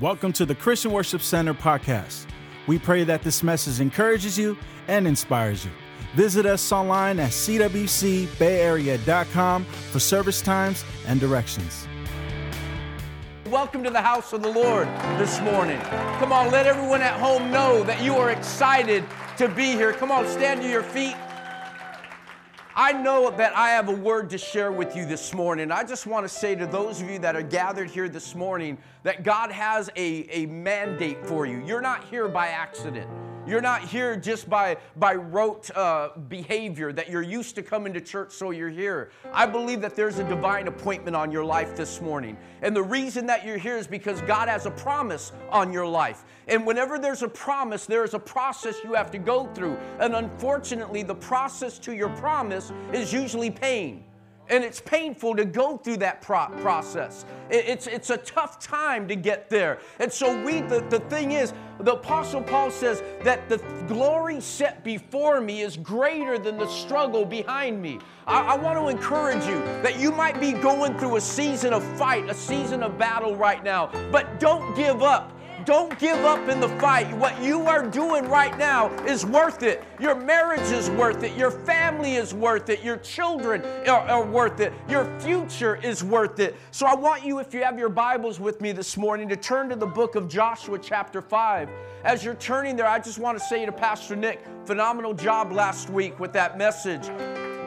Welcome to the Christian Worship Center podcast. We pray that this message encourages you and inspires you. Visit us online at cwcbayarea.com for service times and directions. Welcome to the house of the Lord this morning. Come on, let everyone at home know that you are excited to be here. Come on, stand to your feet. I know that I have a word to share with you this morning. I just want to say to those of you that are gathered here this morning that God has a, a mandate for you. You're not here by accident. You're not here just by, by rote uh, behavior that you're used to coming to church, so you're here. I believe that there's a divine appointment on your life this morning. And the reason that you're here is because God has a promise on your life. And whenever there's a promise, there is a process you have to go through. And unfortunately, the process to your promise is usually pain and it's painful to go through that pro- process. It's, it's a tough time to get there. And so, we, the, the thing is, the Apostle Paul says that the glory set before me is greater than the struggle behind me. I, I want to encourage you that you might be going through a season of fight, a season of battle right now, but don't give up don't give up in the fight. What you are doing right now is worth it. Your marriage is worth it. Your family is worth it. Your children are, are worth it. Your future is worth it. So I want you, if you have your Bibles with me this morning, to turn to the book of Joshua, chapter 5. As you're turning there, I just want to say to Pastor Nick, phenomenal job last week with that message.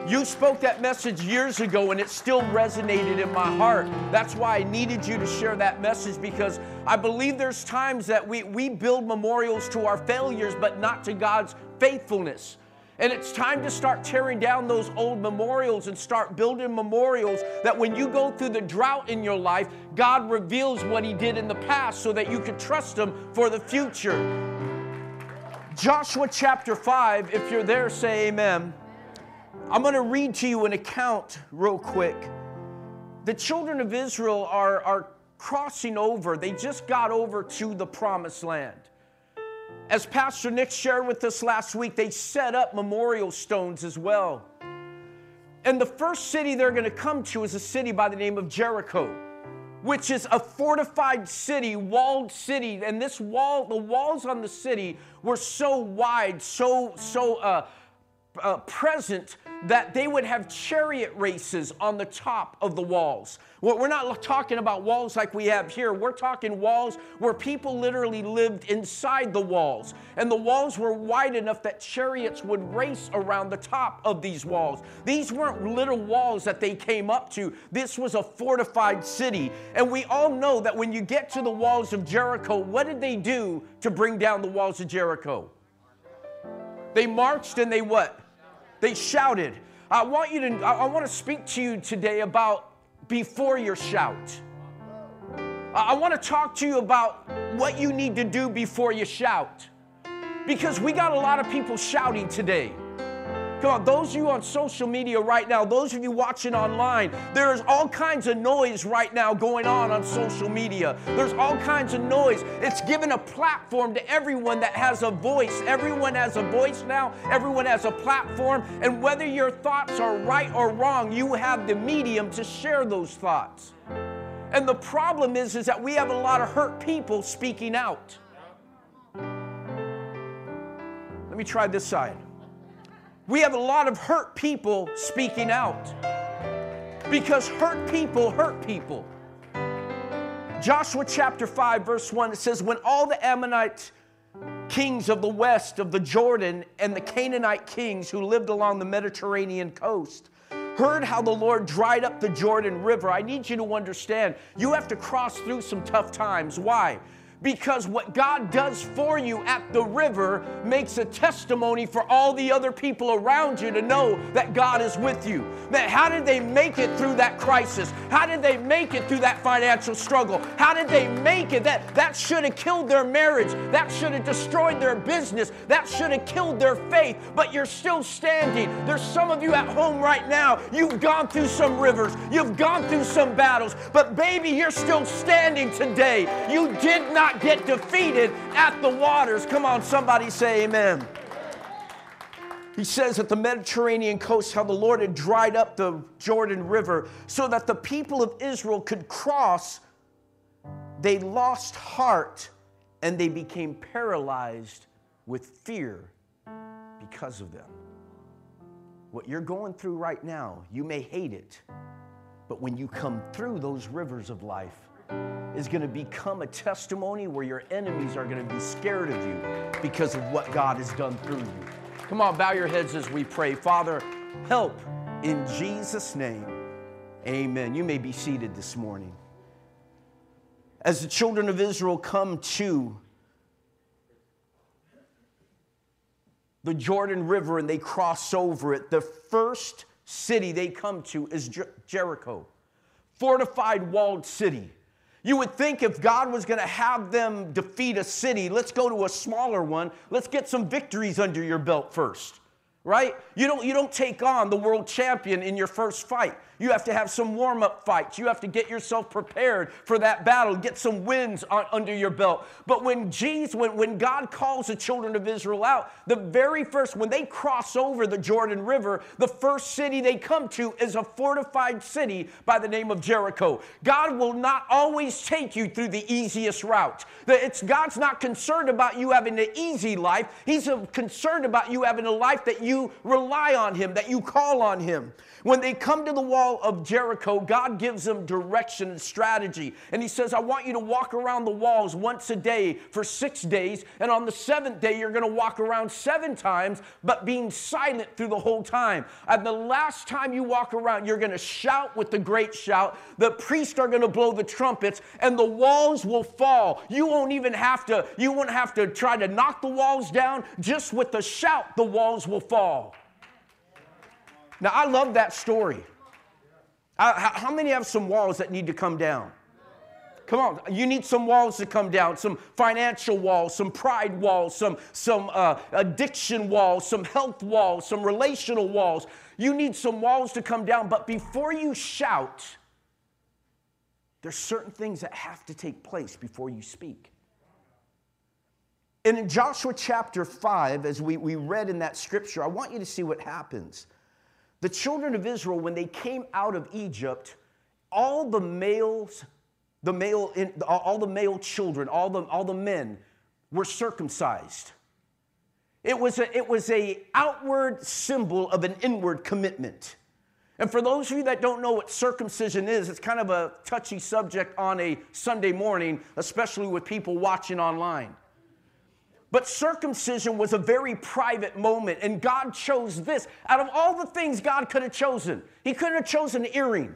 You spoke that message years ago and it still resonated in my heart. That's why I needed you to share that message because I believe there's times that we, we build memorials to our failures, but not to God's faithfulness. And it's time to start tearing down those old memorials and start building memorials that when you go through the drought in your life, God reveals what He did in the past so that you can trust Him for the future. Joshua chapter 5, if you're there, say amen. I'm going to read to you an account real quick. The children of Israel are, are crossing over, they just got over to the promised land. As Pastor Nick shared with us last week, they set up memorial stones as well. And the first city they're going to come to is a city by the name of Jericho, which is a fortified city, walled city. And this wall, the walls on the city were so wide, so, so, uh, uh, present that they would have chariot races on the top of the walls. Well, we're not talking about walls like we have here. We're talking walls where people literally lived inside the walls. And the walls were wide enough that chariots would race around the top of these walls. These weren't little walls that they came up to, this was a fortified city. And we all know that when you get to the walls of Jericho, what did they do to bring down the walls of Jericho? They marched and they what? They shouted. I want you to, I want to speak to you today about before your shout. I want to talk to you about what you need to do before you shout. Because we got a lot of people shouting today. Come on, those of you on social media right now, those of you watching online, there's all kinds of noise right now going on on social media. There's all kinds of noise. It's given a platform to everyone that has a voice. Everyone has a voice now, everyone has a platform. And whether your thoughts are right or wrong, you have the medium to share those thoughts. And the problem is, is that we have a lot of hurt people speaking out. Let me try this side. We have a lot of hurt people speaking out because hurt people hurt people. Joshua chapter 5, verse 1, it says, When all the Amorite kings of the west of the Jordan and the Canaanite kings who lived along the Mediterranean coast heard how the Lord dried up the Jordan River, I need you to understand you have to cross through some tough times. Why? Because what God does for you at the river makes a testimony for all the other people around you to know that God is with you. That how did they make it through that crisis? How did they make it through that financial struggle? How did they make it? That that should have killed their marriage. That should have destroyed their business. That should have killed their faith. But you're still standing. There's some of you at home right now. You've gone through some rivers. You've gone through some battles. But baby, you're still standing today. You did not not get defeated at the waters. Come on, somebody say amen. He says at the Mediterranean coast how the Lord had dried up the Jordan River so that the people of Israel could cross they lost heart and they became paralyzed with fear because of them. What you're going through right now, you may hate it, but when you come through those rivers of life, is going to become a testimony where your enemies are going to be scared of you because of what God has done through you. Come on, bow your heads as we pray. Father, help in Jesus' name. Amen. You may be seated this morning. As the children of Israel come to the Jordan River and they cross over it, the first city they come to is Jer- Jericho, fortified, walled city. You would think if God was going to have them defeat a city, let's go to a smaller one. Let's get some victories under your belt first right? You don't, you don't take on the world champion in your first fight. You have to have some warm up fights. You have to get yourself prepared for that battle, get some wins on, under your belt. But when Jesus, when, when God calls the children of Israel out, the very first, when they cross over the Jordan River, the first city they come to is a fortified city by the name of Jericho. God will not always take you through the easiest route. It's, God's not concerned about you having an easy life, He's uh, concerned about you having a life that you rely on Him, that you call on Him. When they come to the wall of Jericho, God gives them direction and strategy. And He says, I want you to walk around the walls once a day for six days. And on the seventh day, you're going to walk around seven times, but being silent through the whole time. And the last time you walk around, you're going to shout with the great shout. The priests are going to blow the trumpets, and the walls will fall. You won't even have to, you won't have to try to knock the walls down. Just with the shout, the walls will fall. Now, I love that story. How many have some walls that need to come down? Come on, you need some walls to come down, some financial walls, some pride walls, some, some uh, addiction walls, some health walls, some relational walls. You need some walls to come down, but before you shout, there's certain things that have to take place before you speak. And in Joshua chapter 5, as we, we read in that scripture, I want you to see what happens. The children of Israel, when they came out of Egypt, all the males, the male, all the male children, all the, all the men were circumcised. It was, a, it was a outward symbol of an inward commitment. And for those of you that don't know what circumcision is, it's kind of a touchy subject on a Sunday morning, especially with people watching online. But circumcision was a very private moment, and God chose this. Out of all the things God could have chosen, He couldn't have chosen an earring,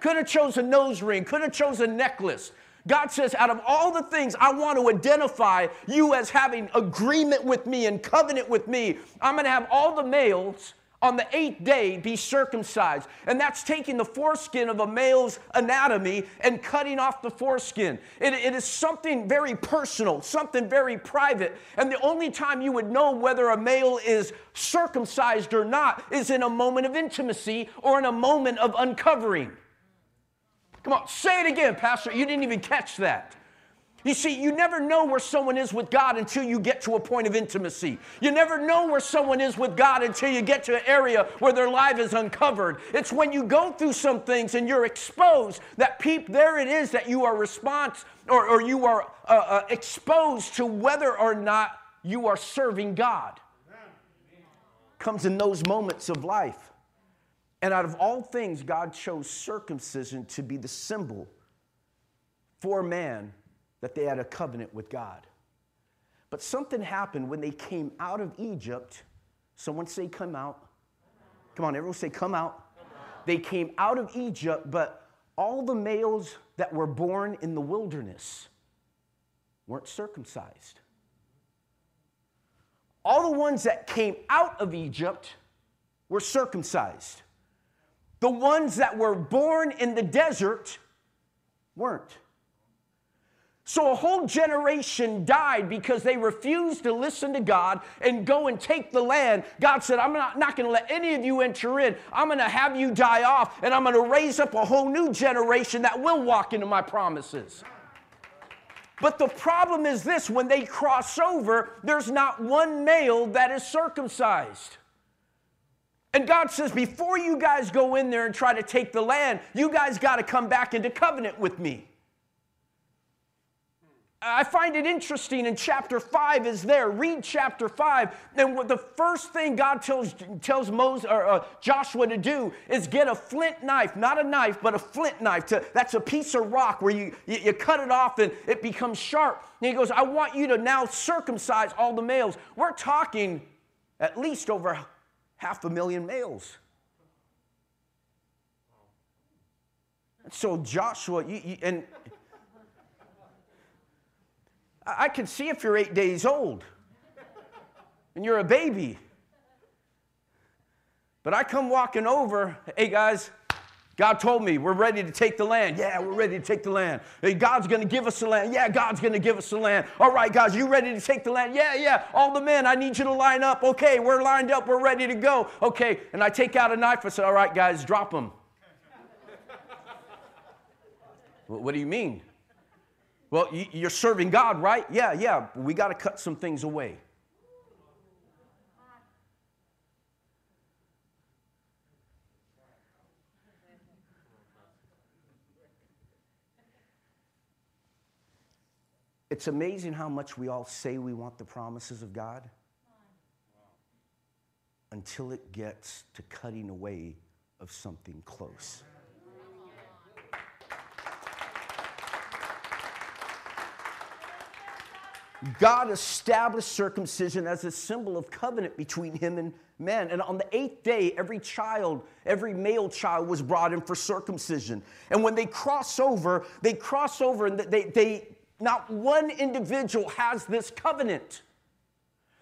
could have chosen a nose ring, could have chosen a necklace. God says, out of all the things I want to identify you as having agreement with me and covenant with me, I'm going to have all the males on the eighth day be circumcised. And that's taking the foreskin of a male's anatomy and cutting off the foreskin. It, it is something very personal, something very private. And the only time you would know whether a male is circumcised or not is in a moment of intimacy or in a moment of uncovering. Come on, say it again, Pastor. You didn't even catch that. You see, you never know where someone is with God until you get to a point of intimacy. You never know where someone is with God until you get to an area where their life is uncovered. It's when you go through some things and you're exposed that peep, there it is that you are response or, or you are uh, uh, exposed to whether or not you are serving God. Comes in those moments of life. And out of all things, God chose circumcision to be the symbol for man that they had a covenant with God. But something happened when they came out of Egypt. Someone say, Come out. Come on, everyone say, Come out. They came out of Egypt, but all the males that were born in the wilderness weren't circumcised. All the ones that came out of Egypt were circumcised. The ones that were born in the desert weren't. So a whole generation died because they refused to listen to God and go and take the land. God said, I'm not, not going to let any of you enter in. I'm going to have you die off, and I'm going to raise up a whole new generation that will walk into my promises. But the problem is this when they cross over, there's not one male that is circumcised. And God says, before you guys go in there and try to take the land, you guys got to come back into covenant with me. I find it interesting in chapter 5 is there. Read chapter 5. And the first thing God tells, tells Moses, or, uh, Joshua to do is get a flint knife, not a knife, but a flint knife. To, that's a piece of rock where you, you, you cut it off and it becomes sharp. And he goes, I want you to now circumcise all the males. We're talking at least over half a million males. So Joshua, you, you, and I can see if you're eight days old and you're a baby. But I come walking over, hey guys, God told me we're ready to take the land. Yeah, we're ready to take the land. Hey, God's going to give us the land. Yeah, God's going to give us the land. All right, guys, you ready to take the land? Yeah, yeah. All the men, I need you to line up. Okay, we're lined up. We're ready to go. Okay, and I take out a knife. I say, all right, guys, drop them. what do you mean? Well, you're serving God, right? Yeah, yeah. We got to cut some things away. It's amazing how much we all say we want the promises of God until it gets to cutting away of something close. God established circumcision as a symbol of covenant between him and man. And on the eighth day, every child, every male child was brought in for circumcision. And when they cross over, they cross over and they, they not one individual has this covenant.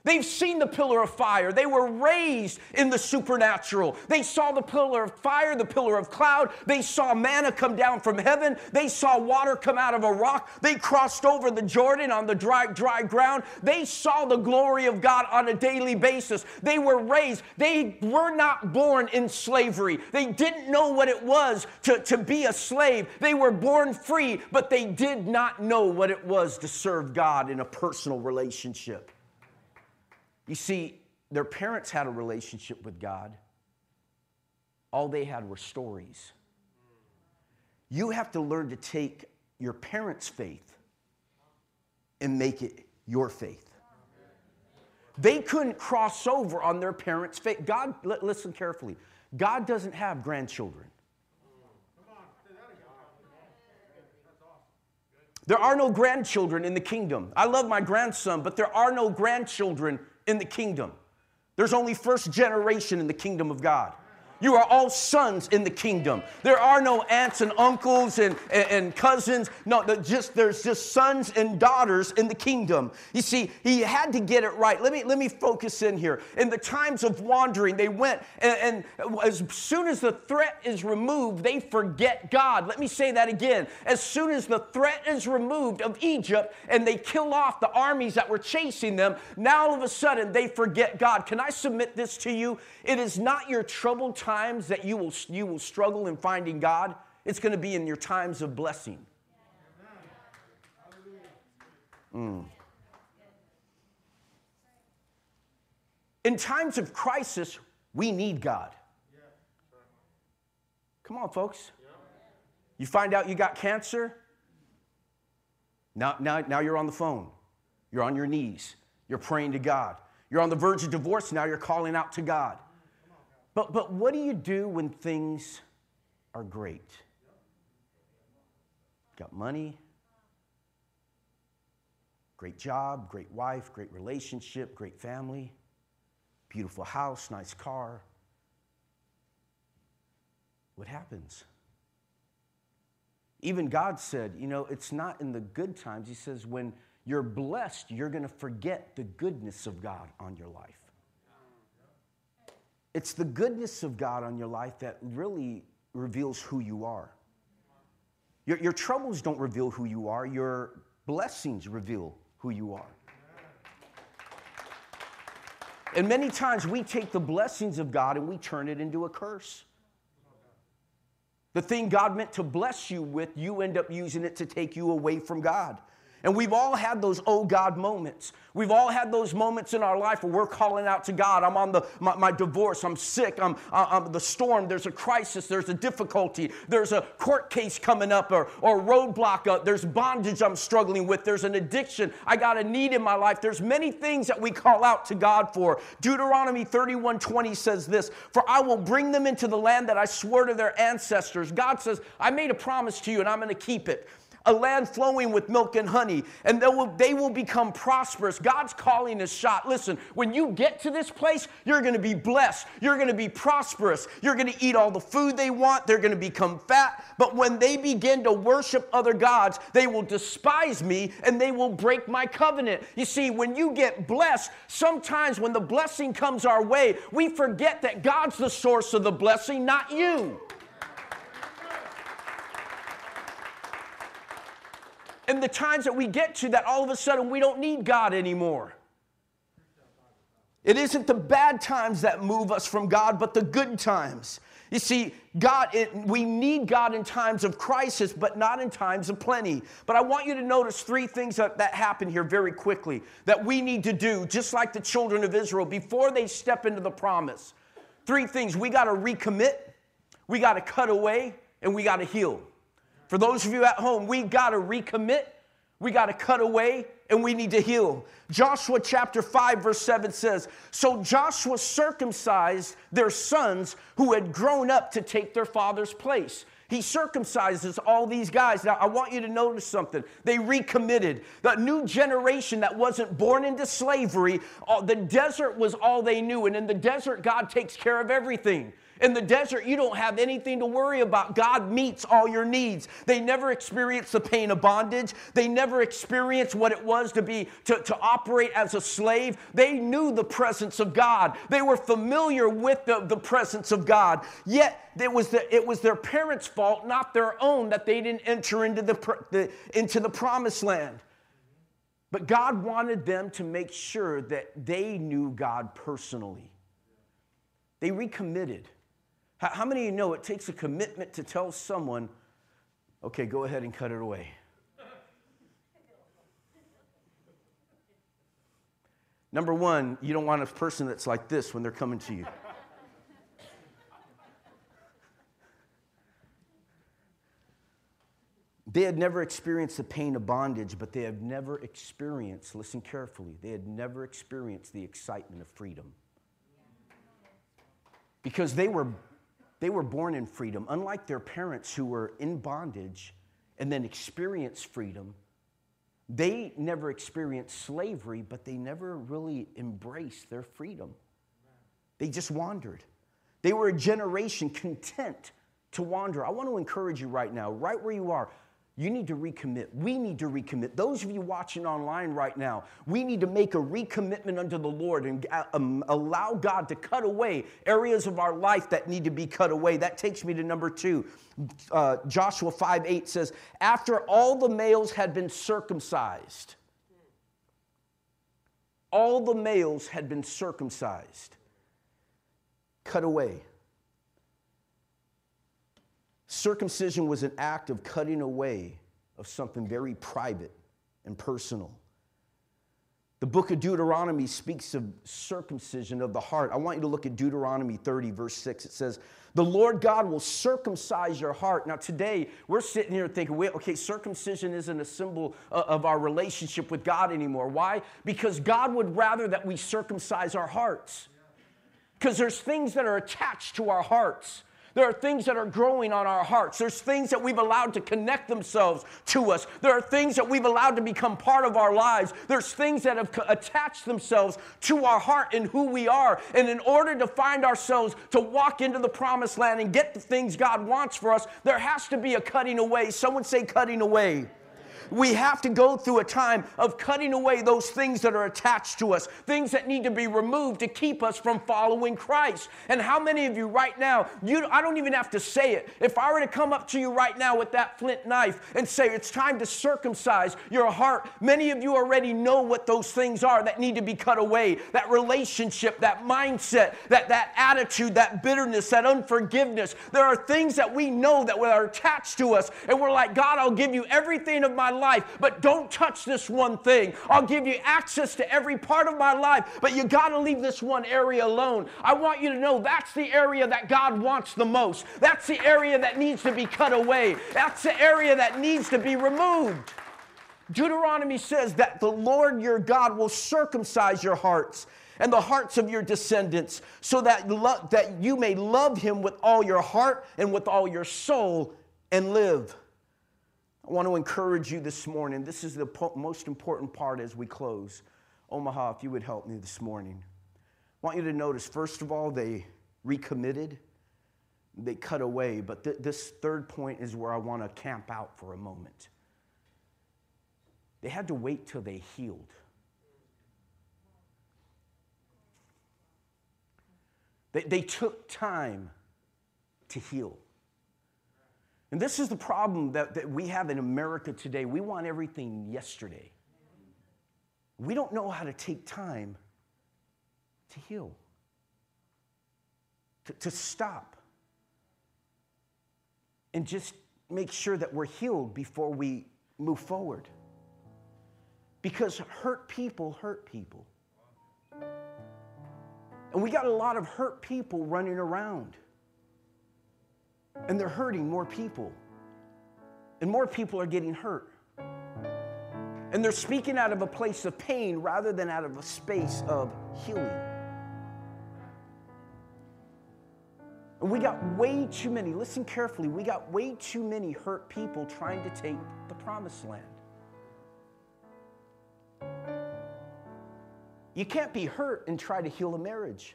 They've seen the pillar of fire. They were raised in the supernatural. They saw the pillar of fire, the pillar of cloud. They saw manna come down from heaven. They saw water come out of a rock. They crossed over the Jordan on the dry, dry ground. They saw the glory of God on a daily basis. They were raised. They were not born in slavery. They didn't know what it was to, to be a slave. They were born free, but they did not know what it was to serve God in a personal relationship. You see, their parents had a relationship with God, all they had were stories. You have to learn to take your parents' faith and make it your faith. They couldn't cross over on their parents' faith. God, listen carefully. God doesn't have grandchildren. There are no grandchildren in the kingdom. I love my grandson, but there are no grandchildren in the kingdom. There's only first generation in the kingdom of God. You are all sons in the kingdom. There are no aunts and uncles and, and, and, cousins. No, just there's just sons and daughters in the kingdom. You see, he had to get it right. Let me let me focus in here. In the times of wandering, they went and, and as soon as the threat is removed, they forget God. Let me say that again. As soon as the threat is removed of Egypt and they kill off the armies that were chasing them, now all of a sudden they forget God. Can I submit this to you? It is not your troubled time times that you will, you will struggle in finding God, it's going to be in your times of blessing. Mm. In times of crisis, we need God. Come on, folks. You find out you got cancer, now, now, now you're on the phone. You're on your knees. You're praying to God. You're on the verge of divorce, now you're calling out to God. But, but what do you do when things are great? Got money, great job, great wife, great relationship, great family, beautiful house, nice car. What happens? Even God said, you know, it's not in the good times. He says, when you're blessed, you're going to forget the goodness of God on your life. It's the goodness of God on your life that really reveals who you are. Your, your troubles don't reveal who you are, your blessings reveal who you are. And many times we take the blessings of God and we turn it into a curse. The thing God meant to bless you with, you end up using it to take you away from God. And we've all had those oh God moments. We've all had those moments in our life where we're calling out to God. I'm on the my, my divorce. I'm sick. I'm, I'm the storm. There's a crisis. There's a difficulty. There's a court case coming up or or roadblock up. There's bondage I'm struggling with. There's an addiction. I got a need in my life. There's many things that we call out to God for. Deuteronomy 31:20 says this, "For I will bring them into the land that I swore to their ancestors." God says, "I made a promise to you and I'm going to keep it." A land flowing with milk and honey, and they will, they will become prosperous. God's calling is shot. Listen, when you get to this place, you're going to be blessed. You're going to be prosperous. You're going to eat all the food they want. They're going to become fat. But when they begin to worship other gods, they will despise me and they will break my covenant. You see, when you get blessed, sometimes when the blessing comes our way, we forget that God's the source of the blessing, not you. The times that we get to that all of a sudden we don't need God anymore. It isn't the bad times that move us from God, but the good times. You see, God, it, we need God in times of crisis, but not in times of plenty. But I want you to notice three things that, that happen here very quickly that we need to do, just like the children of Israel, before they step into the promise. Three things we got to recommit, we got to cut away, and we got to heal. For those of you at home, we got to recommit, we got to cut away, and we need to heal. Joshua chapter 5, verse 7 says So Joshua circumcised their sons who had grown up to take their father's place. He circumcises all these guys. Now, I want you to notice something. They recommitted. The new generation that wasn't born into slavery, uh, the desert was all they knew. And in the desert, God takes care of everything. In the desert, you don't have anything to worry about. God meets all your needs. They never experienced the pain of bondage. They never experienced what it was to be to, to operate as a slave. They knew the presence of God. They were familiar with the, the presence of God. Yet it was, the, it was their parents' fault, not their own, that they didn't enter into the, the, into the promised land. But God wanted them to make sure that they knew God personally. They recommitted. How, how many of you know it takes a commitment to tell someone, okay, go ahead and cut it away? Number one, you don't want a person that's like this when they're coming to you. They had never experienced the pain of bondage, but they had never experienced, listen carefully, they had never experienced the excitement of freedom. Because they were they were born in freedom, unlike their parents who were in bondage and then experienced freedom. They never experienced slavery, but they never really embraced their freedom. They just wandered. They were a generation content to wander. I want to encourage you right now, right where you are, you need to recommit. We need to recommit. Those of you watching online right now, we need to make a recommitment unto the Lord and uh, um, allow God to cut away areas of our life that need to be cut away. That takes me to number two. Uh, Joshua 5 8 says, After all the males had been circumcised, all the males had been circumcised, cut away. Circumcision was an act of cutting away of something very private and personal. The book of Deuteronomy speaks of circumcision of the heart. I want you to look at Deuteronomy 30, verse 6. It says, The Lord God will circumcise your heart. Now, today, we're sitting here thinking, okay, circumcision isn't a symbol uh, of our relationship with God anymore. Why? Because God would rather that we circumcise our hearts. Because there's things that are attached to our hearts. There are things that are growing on our hearts. There's things that we've allowed to connect themselves to us. There are things that we've allowed to become part of our lives. There's things that have attached themselves to our heart and who we are. And in order to find ourselves to walk into the promised land and get the things God wants for us, there has to be a cutting away. Someone say, cutting away we have to go through a time of cutting away those things that are attached to us, things that need to be removed to keep us from following Christ. And how many of you right now, you, I don't even have to say it. If I were to come up to you right now with that flint knife and say, it's time to circumcise your heart, many of you already know what those things are that need to be cut away. That relationship, that mindset, that, that attitude, that bitterness, that unforgiveness. There are things that we know that are attached to us, and we're like, God, I'll give you everything of my life, but don't touch this one thing. I'll give you access to every part of my life, but you got to leave this one area alone. I want you to know that's the area that God wants the most. That's the area that needs to be cut away. That's the area that needs to be removed. Deuteronomy says that the Lord your God will circumcise your hearts and the hearts of your descendants, so that, lo- that you may love him with all your heart and with all your soul and live. I want to encourage you this morning. This is the po- most important part as we close. Omaha, if you would help me this morning. I want you to notice, first of all, they recommitted, they cut away. But th- this third point is where I want to camp out for a moment. They had to wait till they healed. They, they took time to heal. And this is the problem that, that we have in America today. We want everything yesterday. We don't know how to take time to heal, to, to stop, and just make sure that we're healed before we move forward. Because hurt people hurt people. And we got a lot of hurt people running around. And they're hurting more people. And more people are getting hurt. And they're speaking out of a place of pain rather than out of a space of healing. And we got way too many, listen carefully, we got way too many hurt people trying to take the promised land. You can't be hurt and try to heal a marriage.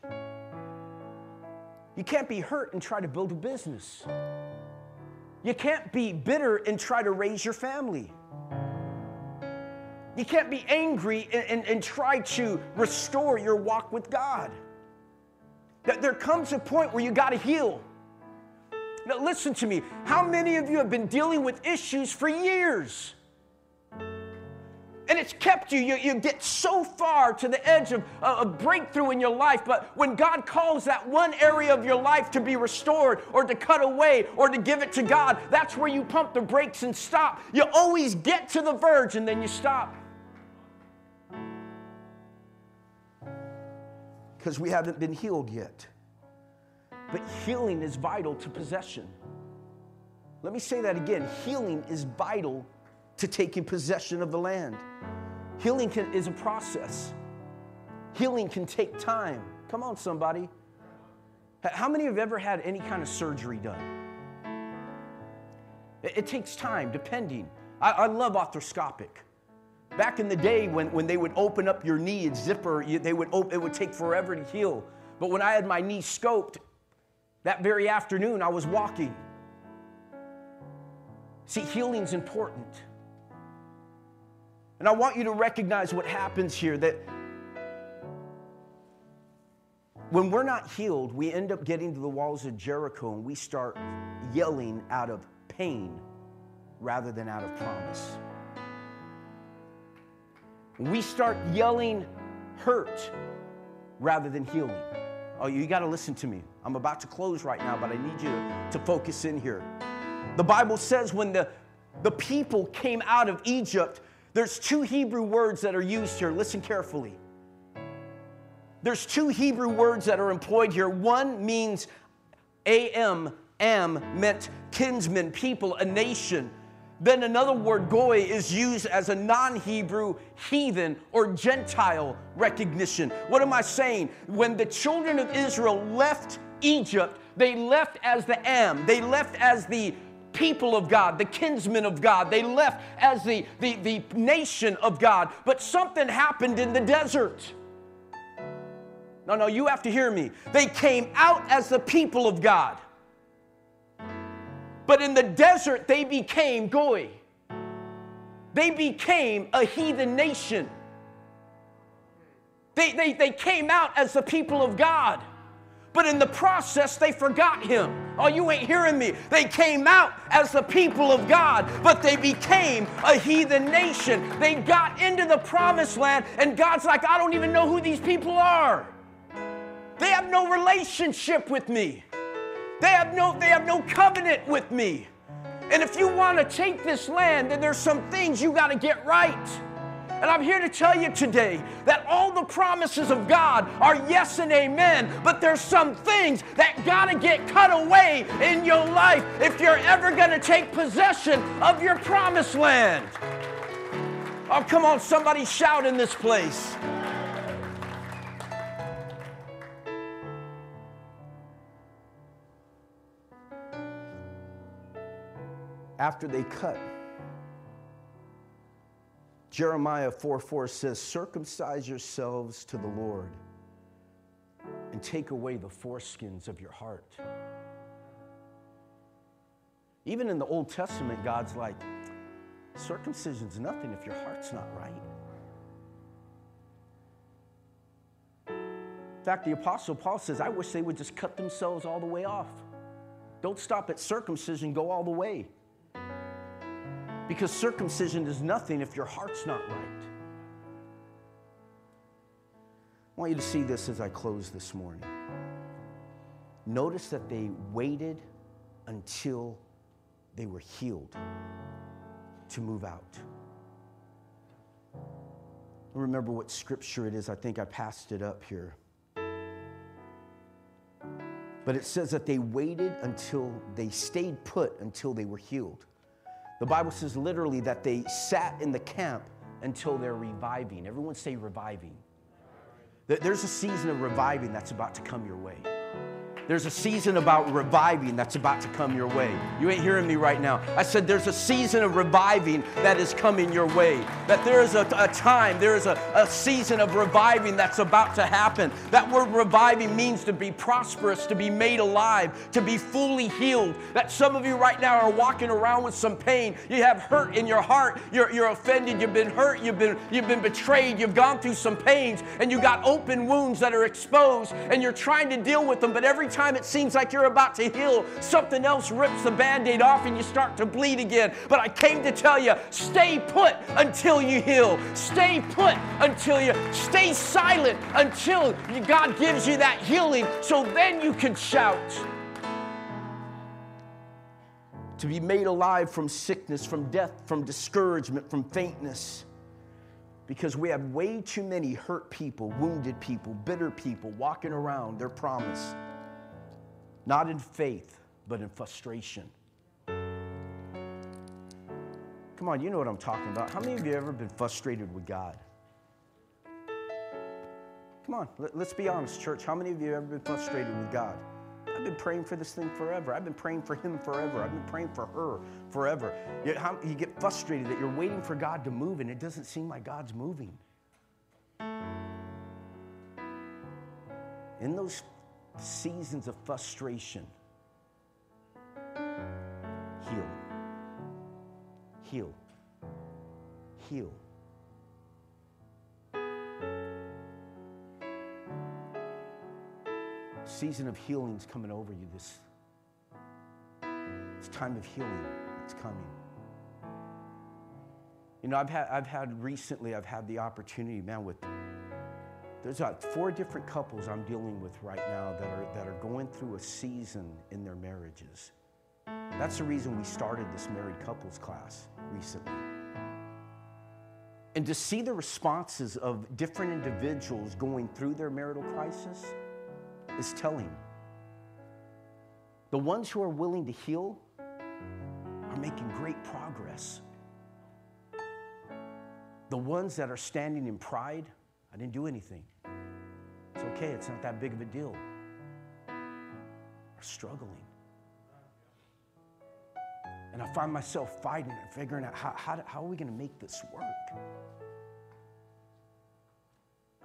You can't be hurt and try to build a business. You can't be bitter and try to raise your family. You can't be angry and, and, and, try to restore your walk with God. That there comes a point where you got to heal. Now, listen to me. How many of you have been dealing with issues for years? And it's kept you. you. You get so far to the edge of a breakthrough in your life, but when God calls that one area of your life to be restored or to cut away or to give it to God, that's where you pump the brakes and stop. You always get to the verge and then you stop. Because we haven't been healed yet. But healing is vital to possession. Let me say that again healing is vital to taking possession of the land. Healing can, is a process. Healing can take time. Come on, somebody. How many have ever had any kind of surgery done? It, it takes time, depending. I, I, love arthroscopic. Back in the day when, when they would open up your knee and zipper, they would op- it would take forever to heal. But when I had my knee scoped, that very afternoon I was walking. See, healing's important. And I want you to recognize what happens here that when we're not healed, we end up getting to the walls of Jericho and we start yelling out of pain rather than out of promise. We start yelling hurt rather than healing. Oh, you got to listen to me. I'm about to close right now, but I need you to, focus in here. The Bible says when the, the people came out of Egypt, there's two Hebrew words that are used here. Listen carefully. There's two Hebrew words that are employed here. One means am, am meant kinsman, people, a nation. Then another word, goy, is used as a non Hebrew heathen or Gentile recognition. What am I saying? When the children of Israel left Egypt, they left as the am, they left as the people of God, the kinsmen of God. They left as the, the, the nation of God. But something happened in the desert. No, no, you have to hear me. They came out as the people of God. But in the desert, they became Goy. They became a heathen nation. They, they, they came out as the people of God but in the process, they forgot him. Oh, you ain't hearing me. They came out as the people of God, but they became a heathen nation. They got into the promised land, and God's like, I don't even know who these people are. They have no relationship with me. They have no, they have no covenant with me. And if you want to take this land, then there's some things you got to get right. And I'm here to tell you today that all the promises of God are yes and amen, but there's some things that got to get cut away in your life if you're ever to take possession of your promised land. Oh, come on, somebody shout in this place. After they cut, Jeremiah 4 4 says, Circumcise yourselves to the Lord and take away the foreskins of your heart. Even in the Old Testament, God's like, circumcision's nothing if your heart's not right. In fact, the Apostle Paul says, I wish they would just cut themselves all the way off. Don't stop at circumcision, go all the way. Because circumcision is nothing if your heart's not right. I want you to see this as I close this morning. Notice that they waited until they were healed to move out. Remember what scripture it is. I think I passed it up here. But it says that they waited until they stayed put until they were healed. The Bible says literally that they sat in the camp until they're reviving. Everyone say reviving. There's a season of reviving that's about to come your way. There's a season about reviving that's about to come your way. You ain't hearing me right now. I said there's a season of reviving that is coming your way. That there is a, a time, there is a, a season of reviving that's about to happen. That word reviving means to be prosperous, to be made alive, to be fully healed. That some of you right now are walking around with some pain. You have hurt in your heart. You're, you're offended. You've been hurt. You've been, you've been betrayed. You've gone through some pains and you got open wounds that are exposed and you're trying to deal with them. But every time it seems like you're about to heal, something else rips the band aid off and you start to bleed again. But I came to tell you stay put until you heal. Stay put until you stay silent until God gives you that healing so then you can shout. To be made alive from sickness, from death, from discouragement, from faintness because we have way too many hurt people, wounded people, bitter people walking around their promise not in faith, but in frustration. Come on, you know what I'm talking about. How many of you ever been frustrated with God? Come on, let, us be honest, church. How many of you have ever been frustrated with God? I've been praying for this thing forever. I've been praying for him forever. I've been praying for her forever. You, how, you get frustrated that you're waiting for God to move and it doesn't seem like God's moving. In those seasons of frustration, heal. Heal. Heal. Season of healing's coming over you this. It's time of healing. It's coming. You know, I've had, I've had recently, I've had the opportunity, man, with there's like four different couples I'm dealing with right now that are, that are going through a season in their marriages. That's the reason we started this married couples class recently. And to see the responses of different individuals going through their marital crisis is telling. The ones who are willing to heal are making great progress. The ones that are standing in pride, I didn't do anything. It's okay, it's not that big of a deal. Are struggling. And I find myself fighting and figuring out how, how, how are we going to make this work?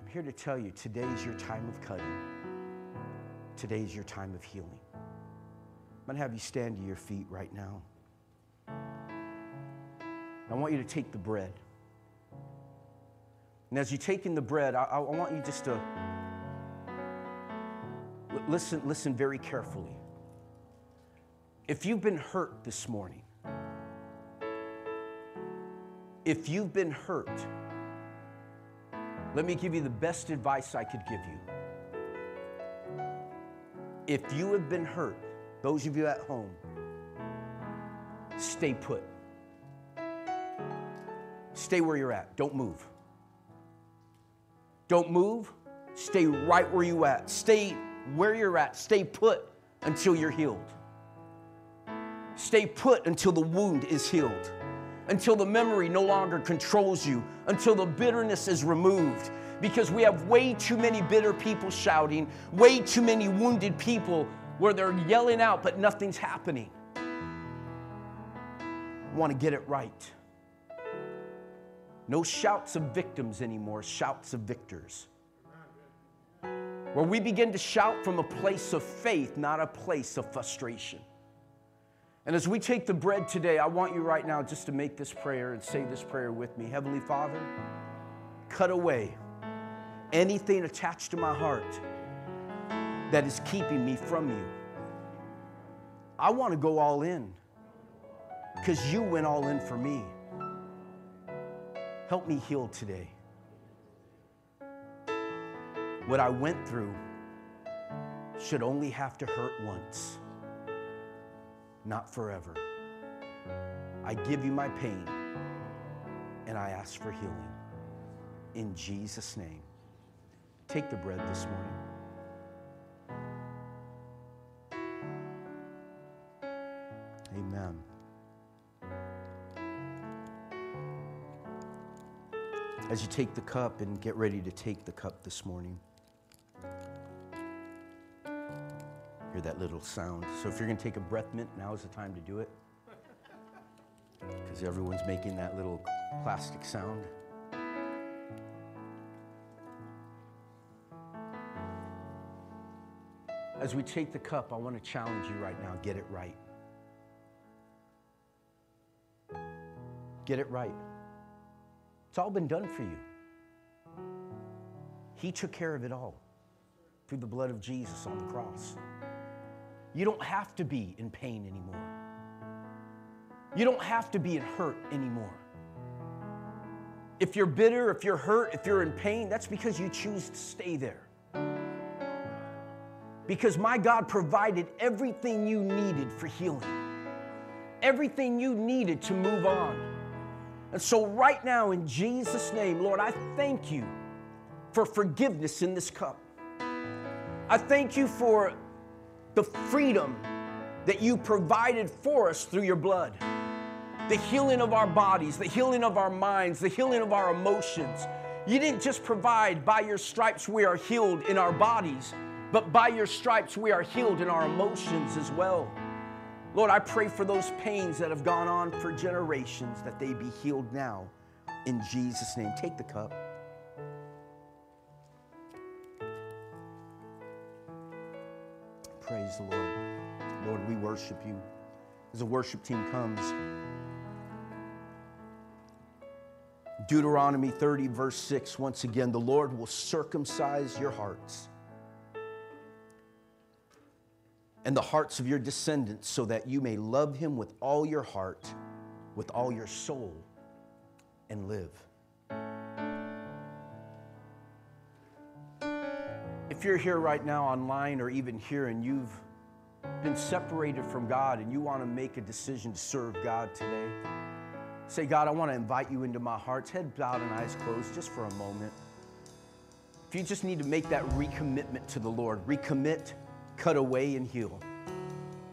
I'm here to tell you today's your time of cutting. Today's your time of healing. I'm going to have you stand to your feet right now. I want you to take the bread. And as you're taking the bread, I, I want you just to listen, listen very carefully. If you've been hurt this morning, if you've been hurt, let me give you the best advice I could give you. If you have been hurt, those of you at home, stay put. Stay where you're at. Don't move. Don't move. Stay right where you at. Stay where you're at. Stay put until you're healed. Stay put until the wound is healed. Until the memory no longer controls you. Until the bitterness is removed. Because we have way too many bitter people shouting, way too many wounded people where they're yelling out, but nothing's happening. Want to get it right. No shouts of victims anymore, shouts of victors. Where we begin to shout from a place of faith, not a place of frustration. And as we take the bread today, I want you right now just to make this prayer and say this prayer with me. Heavenly Father, cut away anything attached to my heart that is keeping me from you. I want to go all in because you went all in for me. Help me heal today. What I went through should only have to hurt once, not forever. I give you my pain and I ask for healing. In Jesus' name. Take the bread this morning. Amen. as you take the cup and get ready to take the cup this morning. Hear that little sound. So if you're going to take a breath mint, now is the time to do it. Because everyone's making that little plastic sound. As we take the cup, I want to challenge you right now get it right. Get it right. It's all been done for you. He took care of it all through the blood of Jesus on the cross. You don't have to be in pain anymore. You don't have to be in hurt anymore. If you're bitter, if you're hurt, if you're in pain, that's because you choose to stay there. Because my God provided everything you needed for healing, everything you needed to move on. And so, right now, in Jesus' name, Lord, I thank you for forgiveness in this cup. I thank you for the freedom that you provided for us through your blood. The healing of our bodies, the healing of our minds, the healing of our emotions. You didn't just provide by your stripes we are healed in our bodies, but by your stripes we are healed in our emotions as well. Lord, I pray for those pains that have gone on for generations that they be healed now in Jesus' name. Take the cup. Praise the Lord. Lord, we worship you. As the worship team comes, Deuteronomy 30, verse 6, once again, the Lord will circumcise your hearts and the hearts of your descendants, so that you may love him with all your heart, with all your soul, and live. If you're here right now online or even here and you've been separated from God and you want to make a decision to serve God today, say, God, I want to invite you into my heart. Head bowed and eyes closed just for a moment. If you just need to make that recommitment to the Lord, recommit cut away and heal.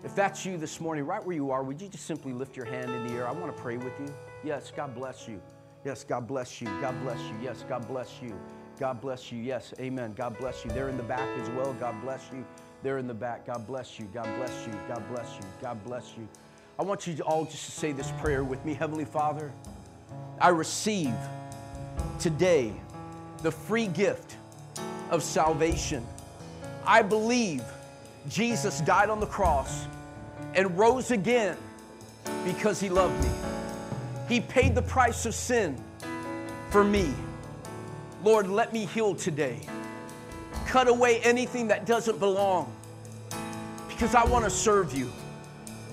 If that's you this morning, right where you are, would you just simply lift your hand in the air? I want to pray with you. Yes, God bless you. Yes, God bless you. God bless you. Yes, God bless you. God bless you. Yes, amen. God bless you. They're in the back as well. God bless you. They're in the back. God bless you. God bless you. God bless you. God bless you. I want you all just to say this prayer with me. Heavenly Father, I receive today the free gift of salvation. I believe Jesus died on the cross and rose again because he loved me. He paid the price of sin for me. Lord, let me heal today. Cut away anything that doesn't belong because I want to serve you.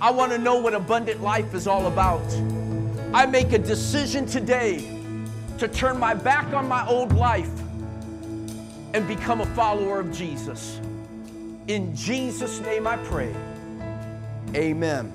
I want to know what abundant life is all about. I make a decision today to turn my back on my old life and become a follower of Jesus. In Jesus' name I pray. Amen.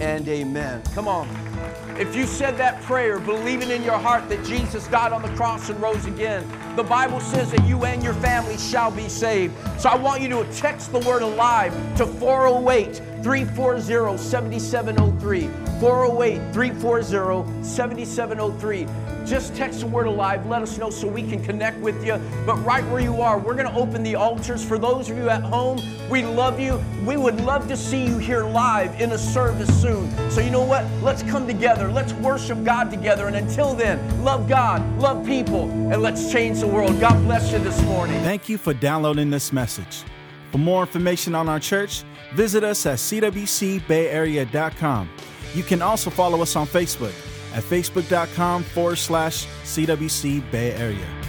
and amen. Come on. If you said that prayer, believing in your heart that Jesus died on the cross and rose again, the Bible says that you and your family shall be saved. So I want you to text the word alive to 408 340 7703. 408 340 7703 just text the word alive. Let us know so we can connect with you. But right where you are, we're going to open the altars. For those of you at home, we love you. We would love to see you here live in a service soon. So, you know what? Let's come together. Let's worship God together. And until then, love God, love people, and let's change the world. God bless you this morning. Thank you for downloading this message. For more information on our church, visit us at cwcbayarea.com. You can also follow us on Facebook at facebook.com forward slash CWC Bay Area.